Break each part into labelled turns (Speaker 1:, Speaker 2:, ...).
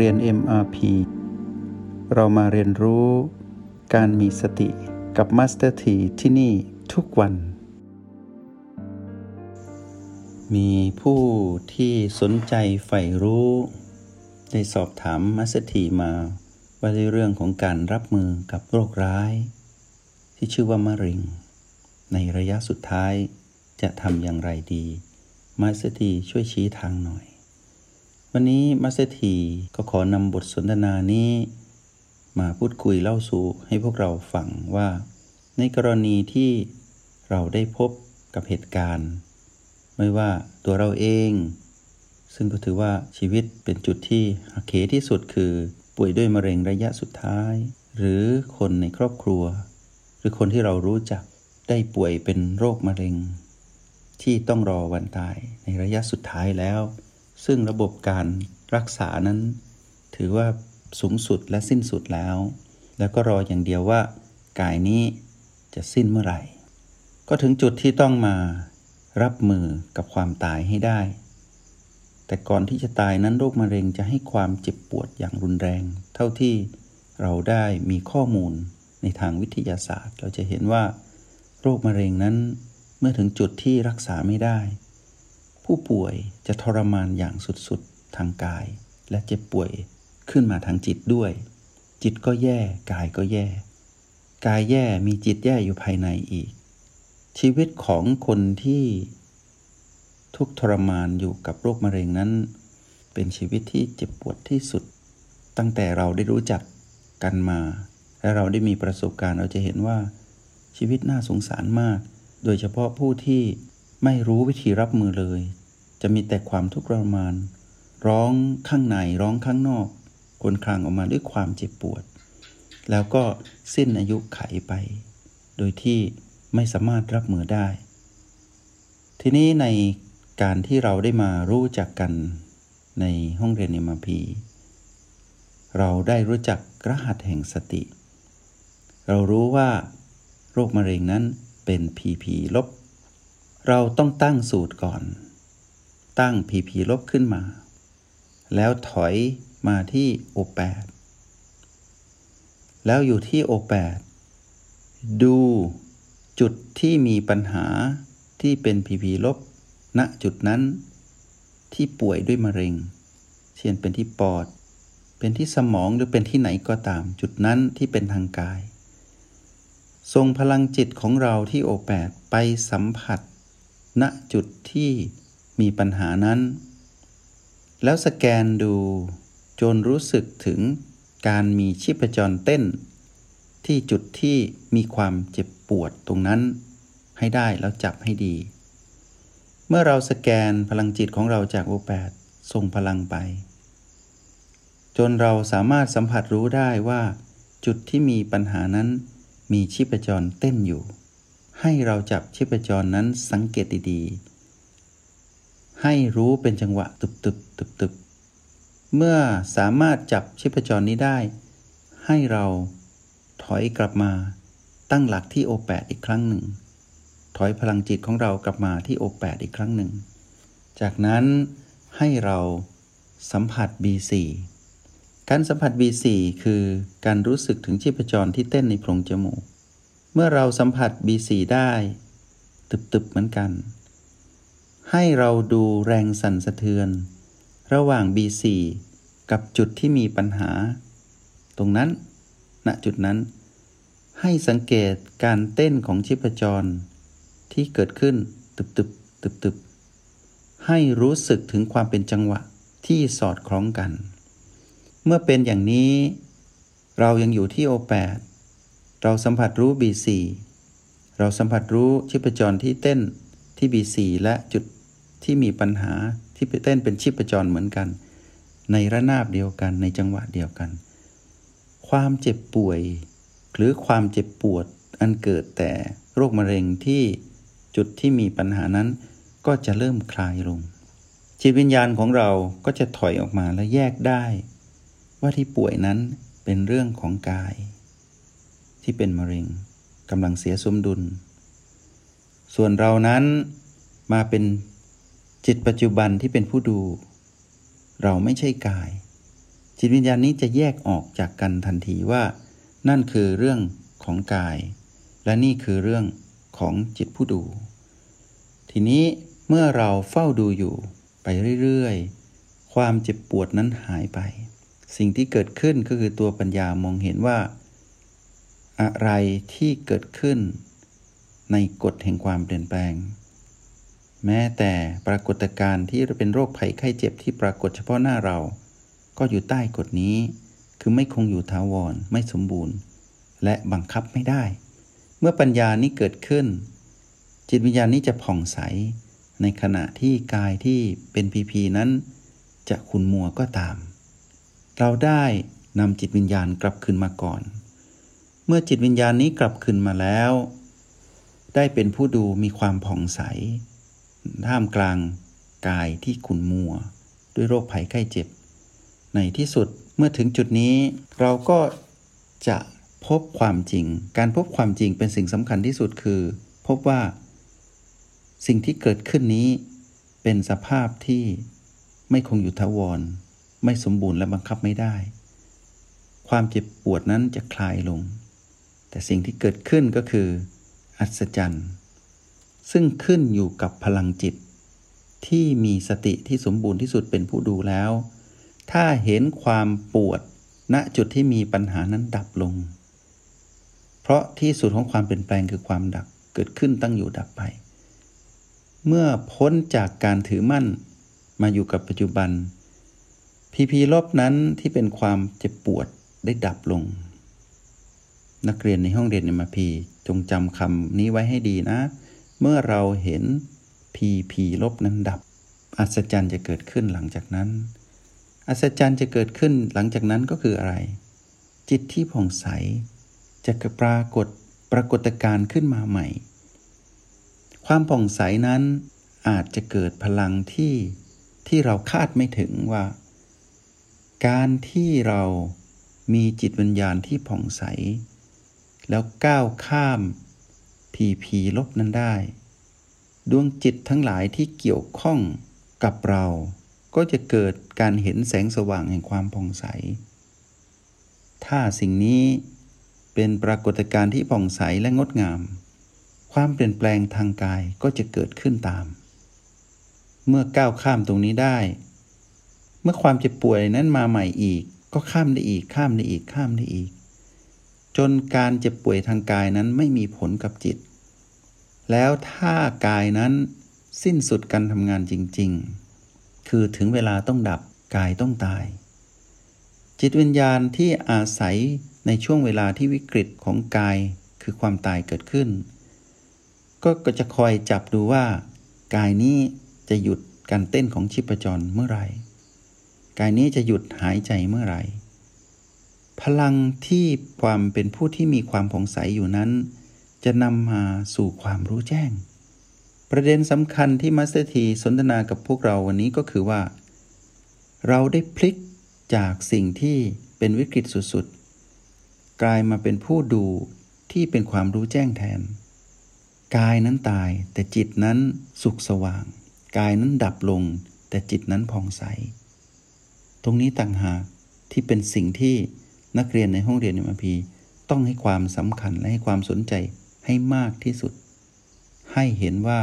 Speaker 1: เรียน MRP เรามาเรียนรู้การมีสติกับ Master T ที่ที่นี่ทุกวัน มีผู้ที่สนใจใฝ่รู้ ได้สอบถาม Master T มาว่าในเรื่องของการรับมือกับโรคร้าย ที่ชื่อว่ามะเร็ง ในระยะสุดท้ายจะทำอย่างไรดี Master T ช่วยชี้ทางหน่อย วันนี้มัสเตีก็ขอนำบทสนทนานี้ มาพูดคุยเล่าสู่ให้พวกเราฟังว่า ในกรณีที่เราได้พบกับเหตุการณ์ ไม่ว่าตัวเราเอง ซึ่งก็ถือว่าชีวิตเป็นจุดที่หักเหที่สุดคือป่วยด้วยมะเร็งระยะสุดท้าย หรือคนในครอบครัว หรือคนที่เรารู้จักได้ป่วยเป็นโรคมะเร็ง ที่ต้องรอวันตายในระยะสุดท้ายแล้ว ซึ่งระบบการรักษานั้น ถือว่าสูงสุดและสิ้นสุดแล้ว แล้วก็รออย่างเดียวว่ากายนี้จะสิ้นเมื่อไหร่ ก็ถึงจุดที่ต้องมารับมือกับความตายให้ได้ แต่ก่อนที่จะตายนั้นโรคมะเร็งจะให้ความเจ็บปวดอย่างรุนแรง เท่าที่เราได้มีข้อมูลในทางวิทยาศาสตร์ เราจะเห็นว่า โรคมะเร็งนั้นเมื่อถึงจุดที่รักษาไม่ได้ ผู้ป่วยจะทรมานอย่างสุดๆทางกาย และเจ็บป่วยขึ้นมาทางจิตด้วย จิตก็แย่กายก็แย่ กายแย่มีจิตแย่อยู่ภายในอีก ชีวิตของคนที่ทุกทรมานอยู่กับโรคมะเร็งนั้น เป็นชีวิตที่เจ็บปวดที่สุด ตั้งแต่เราได้รู้จักกันมา และเราได้มีประสบการณ์เราจะเห็นว่าชีวิตน่าสงสารมาก โดยเฉพาะผู้ที่ ไม่รู้วิธีรับมือเลย จะมีแต่ความทุกข์ทรมาน ร้องข้างในร้องข้างนอกคนคลางออกมาด้วยความเจ็บปวด แล้วก็สิ้นอายุไขไป โดยที่ไม่สามารถรับมือได้ ทีนี้ในการที่เราได้มารู้จักกันในห้องเรียนเอ็มพีเราได้รู้จักรหัสแห่งสติ เรารู้ว่าโรคมะเร็งนั้นเป็น PP ลบ เราต้องตั้งสูตรก่อน ตั้งผีผีลบขึ้นมา แล้วถอยมาที่โอแปดแล้วอยู่ที่โอแปดดูจุดที่มีปัญหาที่เป็นผีผีลบ ณ จุดนั้น ที่ป่วยด้วยมะเร็ง เช่นเป็นที่ปอด เป็นที่สมองหรือเป็นที่ไหนก็ตาม จุดนั้นที่เป็นทางกาย ทรงพลังจิตของเราที่โอแปดไปสัมผัส ณจุดที่มีปัญหานั้น แล้วสแกนดูจนรู้สึกถึงการมีชีพจรเต้น ที่จุดที่มีความเจ็บปวดตรงนั้น ให้ได้แล้วจับให้ดี เมื่อเราสแกนพลังจิตของเราจากโอแปดส่งพลังไป จนเราสามารถสัมผัสรู้ได้ว่า จุดที่มีปัญหานั้นมีชีพจรเต้นอยู่ ให้เราจับชีพจรนั้นสังเกตดีๆ ให้รู้เป็นจังหวะตึบตึบตึบตึบเมื่อสามารถจับชีพจรนี้ได้ ให้เราถอยกลับมาตั้งหลักที่โอแปดอีกครั้งหนึ่ง ถอยพลังจิตของเรากลับมาที่โอแปดอีกครั้งหนึ่ง จากนั้นให้เราสัมผัส B4 การสัมผัส B4 คือการรู้สึกถึงชีพจรที่เต้นในโพรงจมูก เมื่อเราสัมผัส B4 ได้ ตึบๆเหมือนกัน ให้เราดูแรงสั่นสะเทือน ระหว่าง B4 กับจุดที่มีปัญหา ตรงนั้น ณ จุดนั้น ให้สังเกตการเต้นของชีพจร ที่เกิดขึ้นตึบๆตึบๆให้รู้สึกถึงความเป็นจังหวะที่สอดคล้องกัน เมื่อเป็นอย่างนี้ เรายังอยู่ที่โอแปด เราสัมผัสรู้ B4 เราสัมผัสรู้ชีพจรที่เต้นที่ B4 และจุดที่มีปัญหาที่เต้นเป็นชีพจรเหมือนกัน ในระนาบเดียวกันในจังหวะเดียวกัน ความเจ็บป่วย หรือความเจ็บปวดอันเกิดแต่โรคมะเร็งที่จุดที่มีปัญหานั้น ก็จะเริ่มคลายลง จิตวิญญาณของเราก็จะถอยออกมาและแยกได้ ว่าที่ป่วยนั้นเป็นเรื่องของกาย ที่เป็นมะเร็งกำลังเสียสมดุล ส่วนเรานั้นมาเป็นจิตปัจจุบันที่เป็นผู้ดู เราไม่ใช่กาย จิตวิญญาณนี้จะแยกออกจากกันทันทีว่า นั่นคือเรื่องของกาย และนี่คือเรื่องของจิตผู้ดู ทีนี้เมื่อเราเฝ้าดูอยู่ไปเรื่อยๆ ความเจ็บปวดนั้นหายไป สิ่งที่เกิดขึ้นก็คือตัวปัญญามองเห็นว่า อะไรที่เกิดขึ้น ในกฎแห่งความเปลี่ยนแปลง แม้แต่ปรากฏการณ์ที่เป็นโรคภัยไข้เจ็บที่ปรากฏเฉพาะหน้าเรา ก็อยู่ใต้กฎนี้ คือไม่คงอยู่ถาวรไม่สมบูรณ์ และบังคับไม่ได้ เมื่อปัญญานี้เกิดขึ้น จิตวิญญาณนี้จะผ่องใส ในขณะที่กายที่เป็นพีพีนั้น จะขุนมัวก็ตาม เราได้นำจิตวิญญาณกลับคืนมาก่อน เมื่อจิตวิญญาณนี้กลับคืนมาแล้ว ได้เป็นผู้ดูมีความผ่องใส ท่ามกลางกายที่ขุนมัว ด้วยโรคภัยไข้เจ็บ ในที่สุดเมื่อถึงจุดนี้ เราก็จะพบความจริง การพบความจริงเป็นสิ่งสำคัญที่สุดคือ พบว่า สิ่งที่เกิดขึ้นนี้ เป็นสภาพที่ไม่คงอยู่ทวร ไม่สมบูรณ์และบังคับไม่ได้ ความเจ็บปวดนั้นจะคลายลง แต่สิ่งที่เกิดขึ้นก็คือ อัศจรรย์ ซึ่งขึ้นอยู่กับพลังจิต ที่มีสติที่สมบูรณ์ที่สุดเป็นผู้ดูแล้ว ถ้าเห็นความปวดณจุดที่มีปัญหานั้นดับลง เพราะที่สุดของความเปลี่ยนแปลงคือความดับเกิดขึ้นตั้งอยู่ดับไป เมื่อพ้นจากการถือมั่นมาอยู่กับปัจจุบันพีพีลบนั้นที่เป็นความเจ็บปวดได้ดับลง นักเรียนในห้องเรียนในมาพีจงจำคำนี้ไว้ให้ดีนะ เมื่อเราเห็นพีพีลบนั้นดับ อัศจรรย์จะเกิดขึ้นหลังจากนั้น อัศจรรย์จะเกิดขึ้นหลังจากนั้นก็คืออะไร จิตที่ผ่องใส จะปรากฏปรากฏการณ์ขึ้นมาใหม่ ความผ่องใสนั้นอาจจะเกิดพลังที่ที่เราคาดไม่ถึงว่า การที่เรามีจิตวิญญาณที่ผ่องใส แล้วก้าวข้ามผีผีลบนั้นได้ ดวงจิตทั้งหลายที่เกี่ยวข้องกับเรา ก็จะเกิดการเห็นแสงสว่างแห่งความผ่องใส ถ้าสิ่งนี้เป็นปรากฏการณ์ที่ผ่องใสและงดงาม ความเปลี่ยนแปลงทางกายก็จะเกิดขึ้นตาม เมื่อก้าวข้ามตรงนี้ได้ เมื่อความเจ็บป่วยนั้นมาใหม่อีก ก็ข้ามได้อีกข้ามได้อีกข้ามได้อีก จนการเจ็บป่วยทางกายนั้นไม่มีผลกับจิต แล้วถ้ากายนั้นสิ้นสุดการทำงานจริง ๆ คือถึงเวลาต้องดับกายต้องตาย จิตวิญญาณที่อาศัยในช่วงเวลาที่วิกฤตของกายคือความตายเกิดขึ้น ก็จะคอยจับดูว่า กายนี้จะหยุดการเต้นของชีพจรเมื่อไหร่ กายนี้จะหยุดหายใจเมื่อไหร่ พลังที่ความเป็นผู้ที่มีความผ่องใสอยู่นั้น จะนำมาสู่ความรู้แจ้ง ประเด็นสำคัญที่มัสเตอร์ทีสนทนากับพวกเราวันนี้ก็คือว่า เราได้พลิกจากสิ่งที่เป็นวิกฤตสุดๆ กลายมาเป็นผู้ดูที่เป็นความรู้แจ้งแทน กายนั้นตายแต่จิตนั้นสุขสว่าง กายนั้นดับลง แต่จิตนั้นผ่องใส ตรงนี้ต่างหากที่เป็นสิ่งที่ นักเรียนในห้องเรียนในมพีต้องให้ความสำคัญและให้ความสนใจให้มากที่สุด ให้เห็นว่า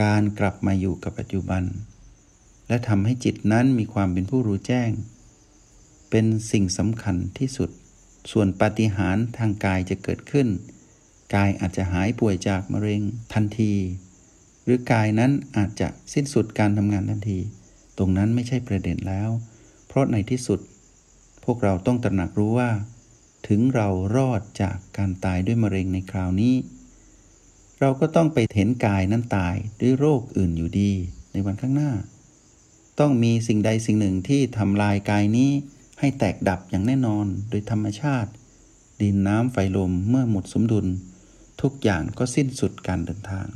Speaker 1: การกลับมาอยู่กับปัจจุบัน และทำให้จิตนั้นมีความเป็นผู้รู้แจ้ง เป็นสิ่งสำคัญที่สุด ส่วนปาฏิหาริย์ทางกายจะเกิดขึ้น กายอาจจะหายป่วยจากมะเร็งทันที หรือกายนั้นอาจจะสิ้นสุดการทำงานทันที ตรงนั้นไม่ใช่ประเด็นแล้ว เพราะในที่สุด พวกเราต้องตระหนักรู้ว่า ถึงเรารอดจากการตายด้วยมะเร็งในคราวนี้ เราก็ต้องไปเห็นกายนั้นตายด้วยโรคอื่นอยู่ดีในวันข้างหน้า ต้องมีสิ่งใดสิ่งหนึ่งที่ทำลายกายนี้ให้แตกดับอย่างแน่นอนโดยธรรมชาติ ดินน้ำไฟลมเมื่อหมดสมดุล ทุกอย่างก็สิ้นสุดการเดินทาง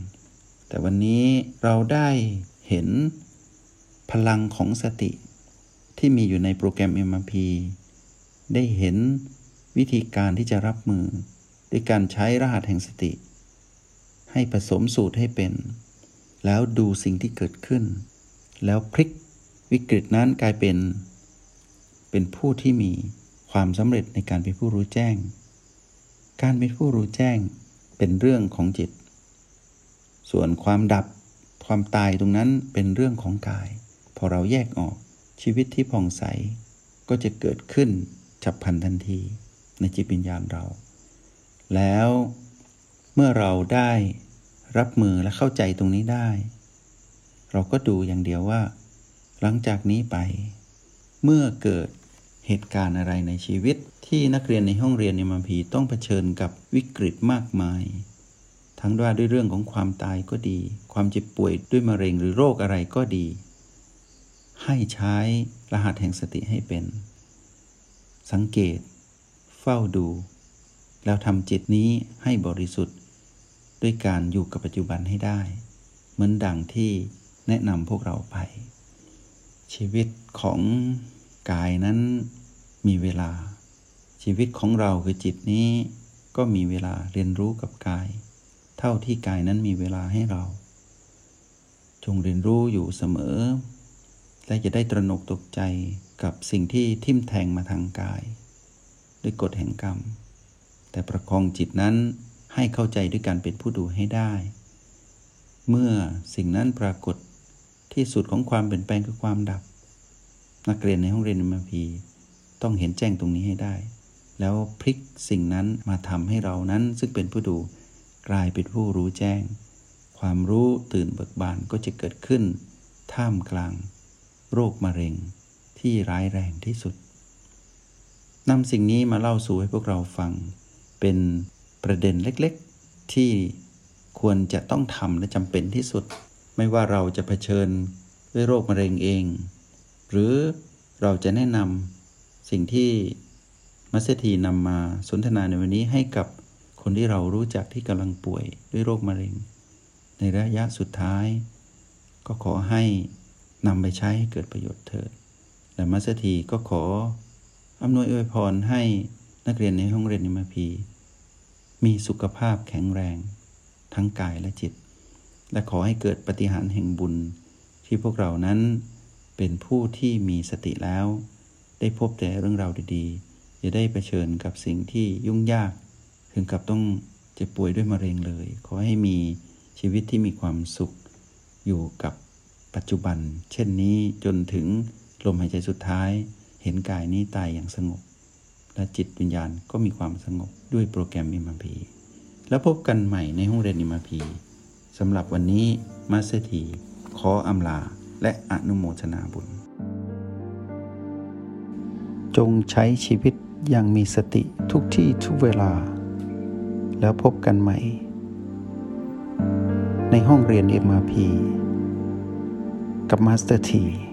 Speaker 1: แต่วันนี้เราได้เห็นพลังของสติ ที่มีอยู่ในโปรแกรม MRP ได้เห็นวิธีการที่จะรับมือ ด้วยการใช้รหัสแห่งสติ ให้ผสมสูตรให้เป็น แล้วดูสิ่งที่เกิดขึ้น แล้วพลิกวิกฤตนั้นกลายเป็น เปเป็นผู้ที่มีความสำเร็จในการเป็นผู้รู้แจ้ง การเป็นผู้รู้แจ้งเป็นเรื่องของจิต ส่วนความดับความตายตรงนั้นเป็นเรื่องของกาย พอเราแยกออก ชีวิตที่ผ่องใสก็จะเกิดขึ้นฉับพลันทันทีในจิตวิญญาณเรา แล้วเมื่อเราได้รับมือและเข้าใจตรงนี้ได้ เราก็ดูอย่างเดียวว่า หลังจากนี้ไป เมื่อเกิดเหตุการณ์อะไรในชีวิตที่นักเรียนในห้องเรียนในมัมพีต้องเผชิญกับวิกฤตมากมาย ทั้งว่าด้วยเรื่องของความตายก็ดี ความเจ็บป่วยด้วยมะเร็งหรือโรคอะไรก็ดี ให้ใช้รหัสแห่งสติให้เป็น สังเกต เฝ้าดู แล้วทำจิตนี้ให้บริสุทธิ์ ด้วยการอยู่กับปัจจุบันให้ได้ เหมือนดังที่แนะนำพวกเราไป ชีวิตของกายนั้นมีเวลา ชีวิตของเราคือจิตนี้ก็มีเวลาเรียนรู้กับกาย เท่าที่กายนั้นมีเวลาให้เรา จงเรียนรู้อยู่เสมอ และจะได้ตระหนกตกใจกับสิ่งที่ทิ่มแทงมาทางกาย ด้วยกฎแห่งกรรม แต่ประคองจิตนั้นให้เข้าใจด้วยการเป็นผู้ดูให้ได้ เมื่อสิ่งนั้นปรากฏที่สุดของความเปลี่ยนแปลงคือความดับ นักเรียนในห้องเรียนมัพีต้องเห็นแจ้งตรงนี้ให้ได้ แล้วพลิกสิ่งนั้นมาทำให้เรานั้นซึ่งเป็นผู้ดูกลายเป็นผู้รู้แจ้ง ความรู้ตื่นเบิกบานก็จะเกิดขึ้น ท่ามกลาง โรคมะเร็งที่ร้ายแรงที่สุดนำสิ่งนี้มาเล่าสู่ให้พวกเราฟัง เป็นประเด็นเล็กๆ ที่ควรจะต้องทำและจำเป็นที่สุด ไม่ว่าเราจะเผชิญด้วยโรคมะเร็งเอง หรือเราจะแนะนำสิ่งที่มัสถีนำมาสนทนาในวันนี้ให้กับคนที่เรารู้จักที่กำลังป่วยด้วยโรคมะเร็ง ในระยะสุดท้าย ก็ขอให้ นำไปใช้ให้เกิดประโยชน์เถิด และมัสถีก็ขออำนวยอวยพรให้นักเรียนในห้องเรียนนิมพี มีสุขภาพแข็งแรง ทั้งกายและจิต และขอให้เกิดปฏิหารแห่งบุญ ที่พวกเรานั้นเป็นผู้ที่มีสติแล้ว ได้พบแต่เรื่องราวดีๆ จะได้ไปเชิญกับสิ่งที่ยุ่งยาก ถึงกับต้องเจ็บป่วยด้วยมะเร็งเลย ขอให้มีชีวิตที่มีความสุขอยู่กับ ปัจจุบัน เช่นนี้จนถึงลมหายใจสุดท้าย เห็นกายนี้ตายอย่างสงบ และจิตวิญญาณก็มีความสงบด้วยโปรแกรมอิมาพีแล้วพบกันใหม่ในห้องเรียนอิมาพีสำหรับวันนี้มาสเตีขออำลาและอนุโมทนาบุญ จงใช้ชีวิตอย่างมีสติทุกที่ทุกเวลา แล้วพบกันใหม่ ในห้องเรียน MRP กับ Master ที